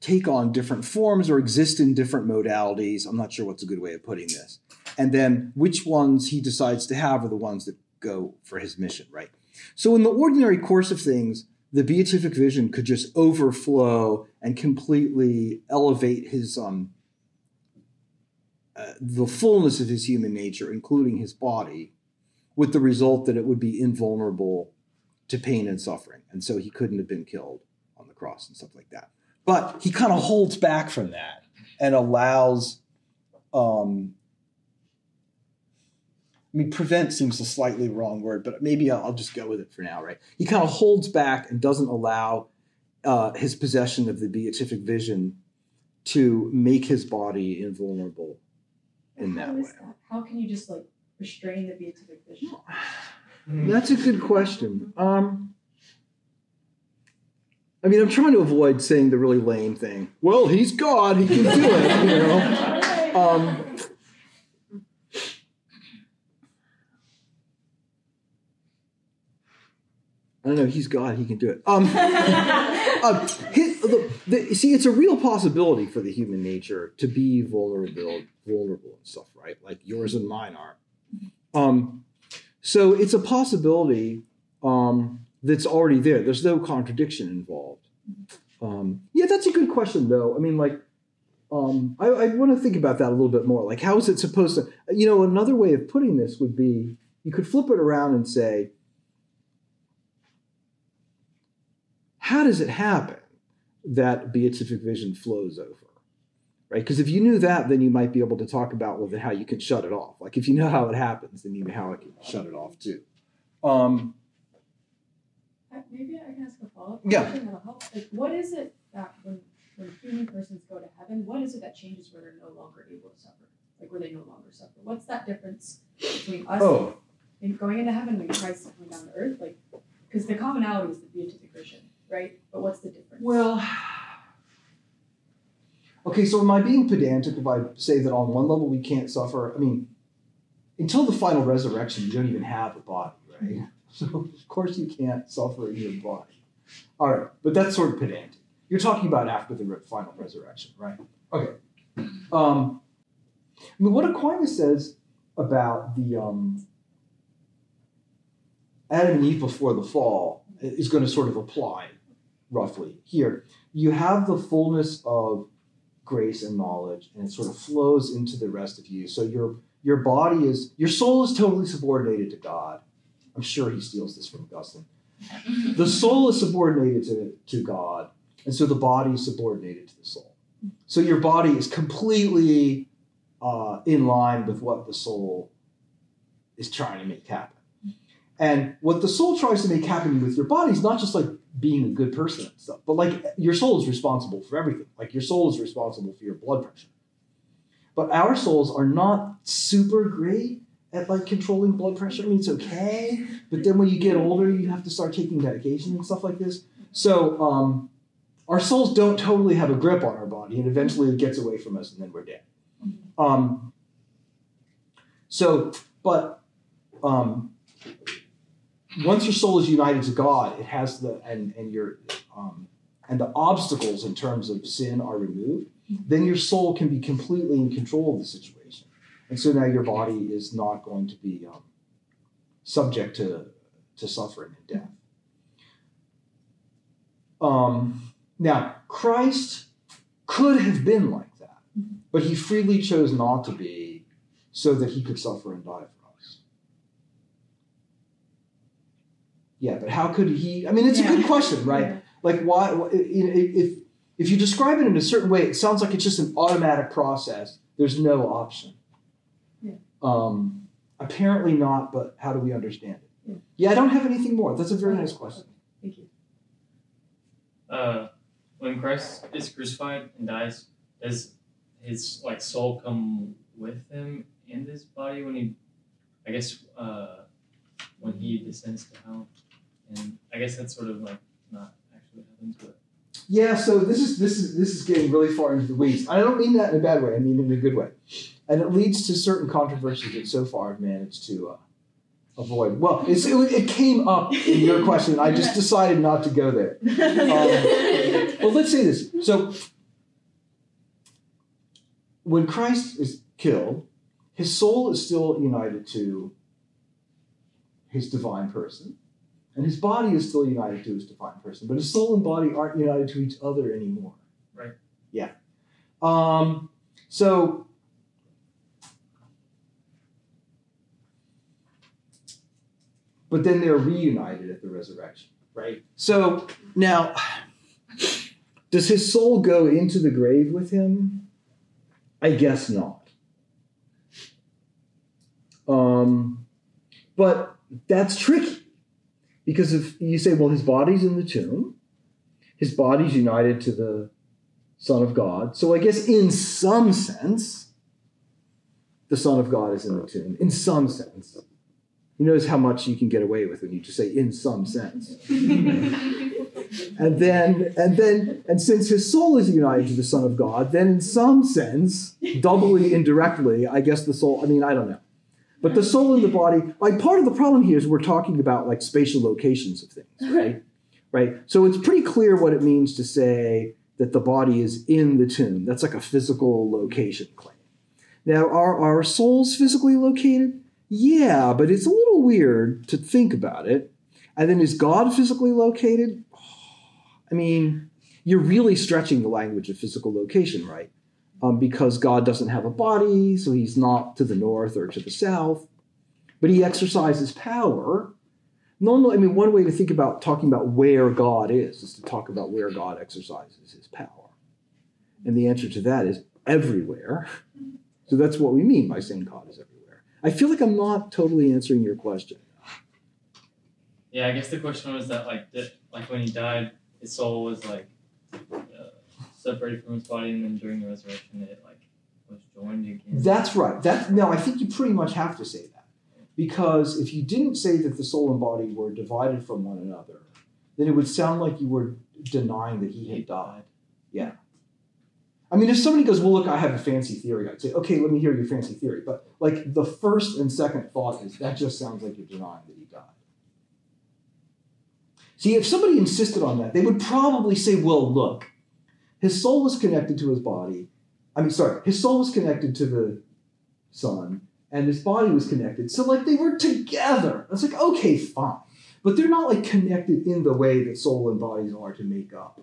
take on different forms or exist in different modalities. I'm not sure what's a good way of putting this. And then which ones he decides to have are the ones that go for his mission, right? So in the ordinary course of things, the beatific vision could just overflow and completely elevate his um, uh, the fullness of his human nature, including his body, with the result that it would be invulnerable to pain and suffering. And so he couldn't have been killed on the cross and stuff like that. But he kind of holds back from that and allows, um, I mean, prevent seems a slightly wrong word, but maybe I'll, I'll just go with it for now, right? He kind of holds back and doesn't allow uh, his possession of the beatific vision to make his body invulnerable in that way. that? How can you just like restrain the beatific vision? [SIGHS] That's a good question. Um, I mean, I'm trying to avoid saying the really lame thing. Well, he's God; he can do it. You know. Um, I don't know. He's God; he can do it. Um, [LAUGHS] uh, his, the, the, see, it's a real possibility for the human nature to be vulnerable, vulnerable and stuff, right? Like yours and mine are. Um, so it's a possibility um, that's already there. There's no contradiction involved. Um, yeah, that's a good question, though. I mean, like, um, I, I want to think about that a little bit more. Like, how is it supposed to? You know, another way of putting this would be you could flip it around and say, how does it happen that beatific vision flows over? Right? Because if you knew that, then you might be able to talk about well, then how you can shut it off. Like if you know how it happens, then you know how I can shut it off too. Um, Maybe I can ask a follow-up Yeah. question that'll help. Like, what is it that when when human persons go to heaven, what is it that changes where they're no longer able to suffer? Like, where they no longer suffer? What's that difference between us oh, and going into heaven when Christ coming down to earth? Like, because the commonality is the beatific vision, right? But what's the difference? Well, okay, so am I being pedantic if I say that on one level we can't suffer? I mean, until the final resurrection, you don't even have a body, right? [LAUGHS] So, of course, you can't suffer in your body. All right, but that's sort of pedantic. You're talking about after the final resurrection, right? Okay. Um, I mean, what Aquinas says about the um, Adam and Eve before the fall is going to sort of apply roughly here. You have the fullness of grace and knowledge, and it sort of flows into the rest of you. So your your body is your soul is totally subordinated to God. I'm sure he steals this from Augustine. The soul is subordinated to, to God, and so the body is subordinated to the soul. So your body is completely uh, in line with what the soul is trying to make happen. And what the soul tries to make happen with your body is not just like being a good person and stuff, but like your soul is responsible for everything. Like your soul is responsible for your blood pressure. But our souls are not super great at like controlling blood pressure. I mean, it's okay, but then when you get older, you have to start taking medication and stuff like this. So um, our souls don't totally have a grip on our body, and eventually it gets away from us, and then we're dead. Um, so, but um, once your soul is united to God, it has the and and your um, and the obstacles in terms of sin are removed. Then your soul can be completely in control of the situation, and so now your body is not going to be um, subject to to suffering and death. Um, now Christ could have been like that, but he freely chose not to be, so that he could suffer and die for us. Yeah, but how could he? I mean, it's a good question, right? Yeah. Like, why? wh- you know, If if you describe it in a certain way, it sounds like it's just an automatic process. There's no option. Yeah. Um, apparently not, but how do we understand it? Yeah. Yeah, I don't have anything more. That's a very nice question. Thank you. uh, when Christ is crucified and dies, does his like soul come with him in this body when he, I guess, uh, when he descends to hell, and I guess that's sort of like not actually what happens, but Yeah, so this is this is this is getting really far into the weeds. I don't mean that in a bad way. I mean in a good way, and it leads to certain controversies that so far I've managed to uh, avoid. Well, it's, it, it came up in your question. I just [LAUGHS] decided not to go there. [LAUGHS] Um, well, let's say this. So, when Christ is killed, his soul is still united to his divine person, and his body is still united to his divine person, but his soul and body aren't united to each other anymore. Right. Yeah. Um, so but then they're reunited at the resurrection. Right. So now, does his soul go into the grave with him? I guess not. Um, but that's tricky because if you say, well, his body's in the tomb, his body's united to the Son of God. So I guess in some sense, the Son of God is in the tomb. In some sense. You notice how much you can get away with when you just say in some sense. [LAUGHS] and then and then and since his soul is united to the Son of God, then in some sense, doubly indirectly, I guess the soul, I mean, I don't know. But the soul and the body, like part of the problem here is we're talking about like spatial locations of things, [LAUGHS] right? Right. So it's pretty clear what it means to say that the body is in the tomb. That's like a physical location claim. Now, are our souls physically located? Yeah, but it's a little weird to think about it. And then is God physically located? [SIGHS] I mean, you're really stretching the language of physical location, right? Um, because God doesn't have a body, so he's not to the north or to the south, but he exercises power. Normally, I mean, one way to think about talking about where God is is to talk about where God exercises his power. And the answer to that is everywhere. So that's what we mean by saying God is everywhere. I feel like I'm not totally answering your question. Yeah, I guess the question was that like did, like when he died, his soul was like separated from his body, and then during the resurrection, it like was joined again. That's right. That now I think you pretty much have to say that because if you didn't say that the soul and body were divided from one another, then it would sound like you were denying that he had died. Yeah. I mean, if somebody goes, "Well, look, I have a fancy theory," I'd say, "Okay, let me hear your fancy theory." But like the first and second thought is that just sounds like you're denying that he died. See, if somebody insisted on that, they would probably say, "Well, look, his soul was connected to his body. I mean, sorry, his soul was connected to the Son, and his body was connected. So, like, they were together. It's like, okay, fine. But they're not like connected in the way that soul and bodies are to make up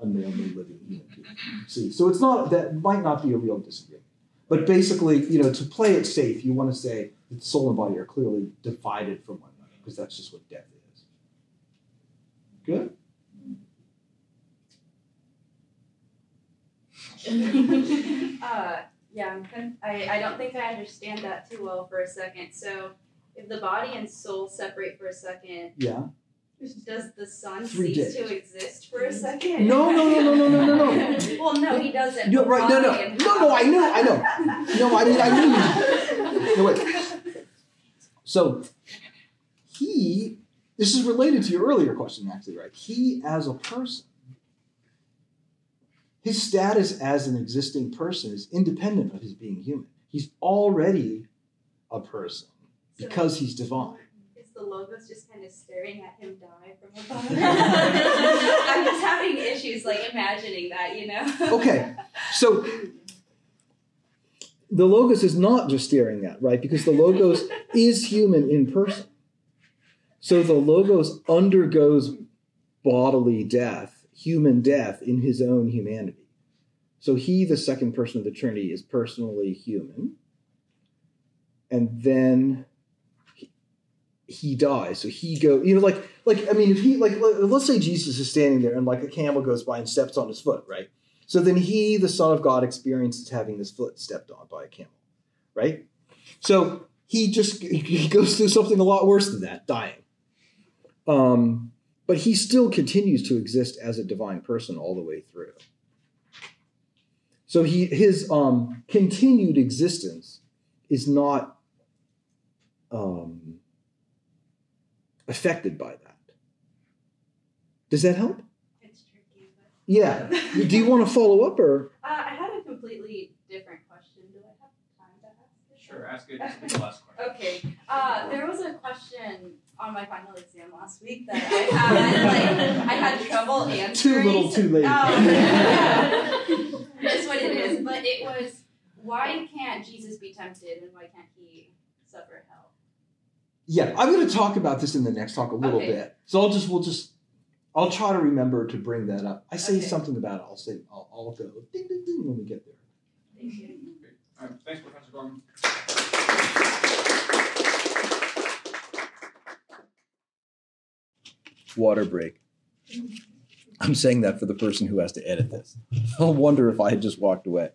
a normally living human being. See, so it's not that might not be a real disagreement. But basically, you know, to play it safe, you want to say that soul and body are clearly divided from one another because that's just what death is. Good. [LAUGHS] uh, yeah, I'm con- I, I don't think I understand that too well for a second. So, if the body and soul separate for a second, Yeah. does the Son Three cease days. to exist for a second? No, no, no, no, no, no, no, no. [LAUGHS] well, no, he doesn't. No, but right, no, no. No, no, I know, I know. No, I mean, I knew. No, wait. So he, this is related to your earlier question, actually, right? He, as a person, his status as an existing person is independent of his being human. He's already a person because he's divine. Is the logos just kind of staring at him die from above? [LAUGHS] I'm just having issues like imagining that, you know? Okay, so the logos is not just staring at, right? Because the logos is human in person. So the logos undergoes bodily death, human death in his own humanity. So he, the second person of the Trinity, is personally human. And then he, dies. So he go, you know, like, like I mean, if he, like, let- let's say Jesus is standing there and like a camel goes by and steps on his foot, right? So then he, the Son of God, experiences having his foot stepped on by a camel, right? So he just he goes through something a lot worse than that, dying. Um, but he still continues to exist as a divine person all the way through. So he his um, continued existence is not um, affected by that. Does that help? It's tricky, but. Yeah. Do you want to follow up or? [LAUGHS] Uh, I had a completely different question. Do I have time to ask it? Sure, ask it. Just the last question. Okay. Uh, there was a question on my final exam last week that I had like I had trouble answering. Too little, too late. Oh, [LAUGHS] yeah. That's what it is. But it was why can't Jesus be tempted and why can't he suffer hell? Yeah, I'm going to talk about this in the next talk a little Okay. bit. So I'll just we'll just I'll try to remember to bring that up. I say Okay. something about it. I'll say I'll, I'll go ding ding ding when we get there. Thank you. All right, thanks, Professor Gorman. Water break. I'm saying that for the person who has to edit this. [LAUGHS] I'll wonder if I had just walked away.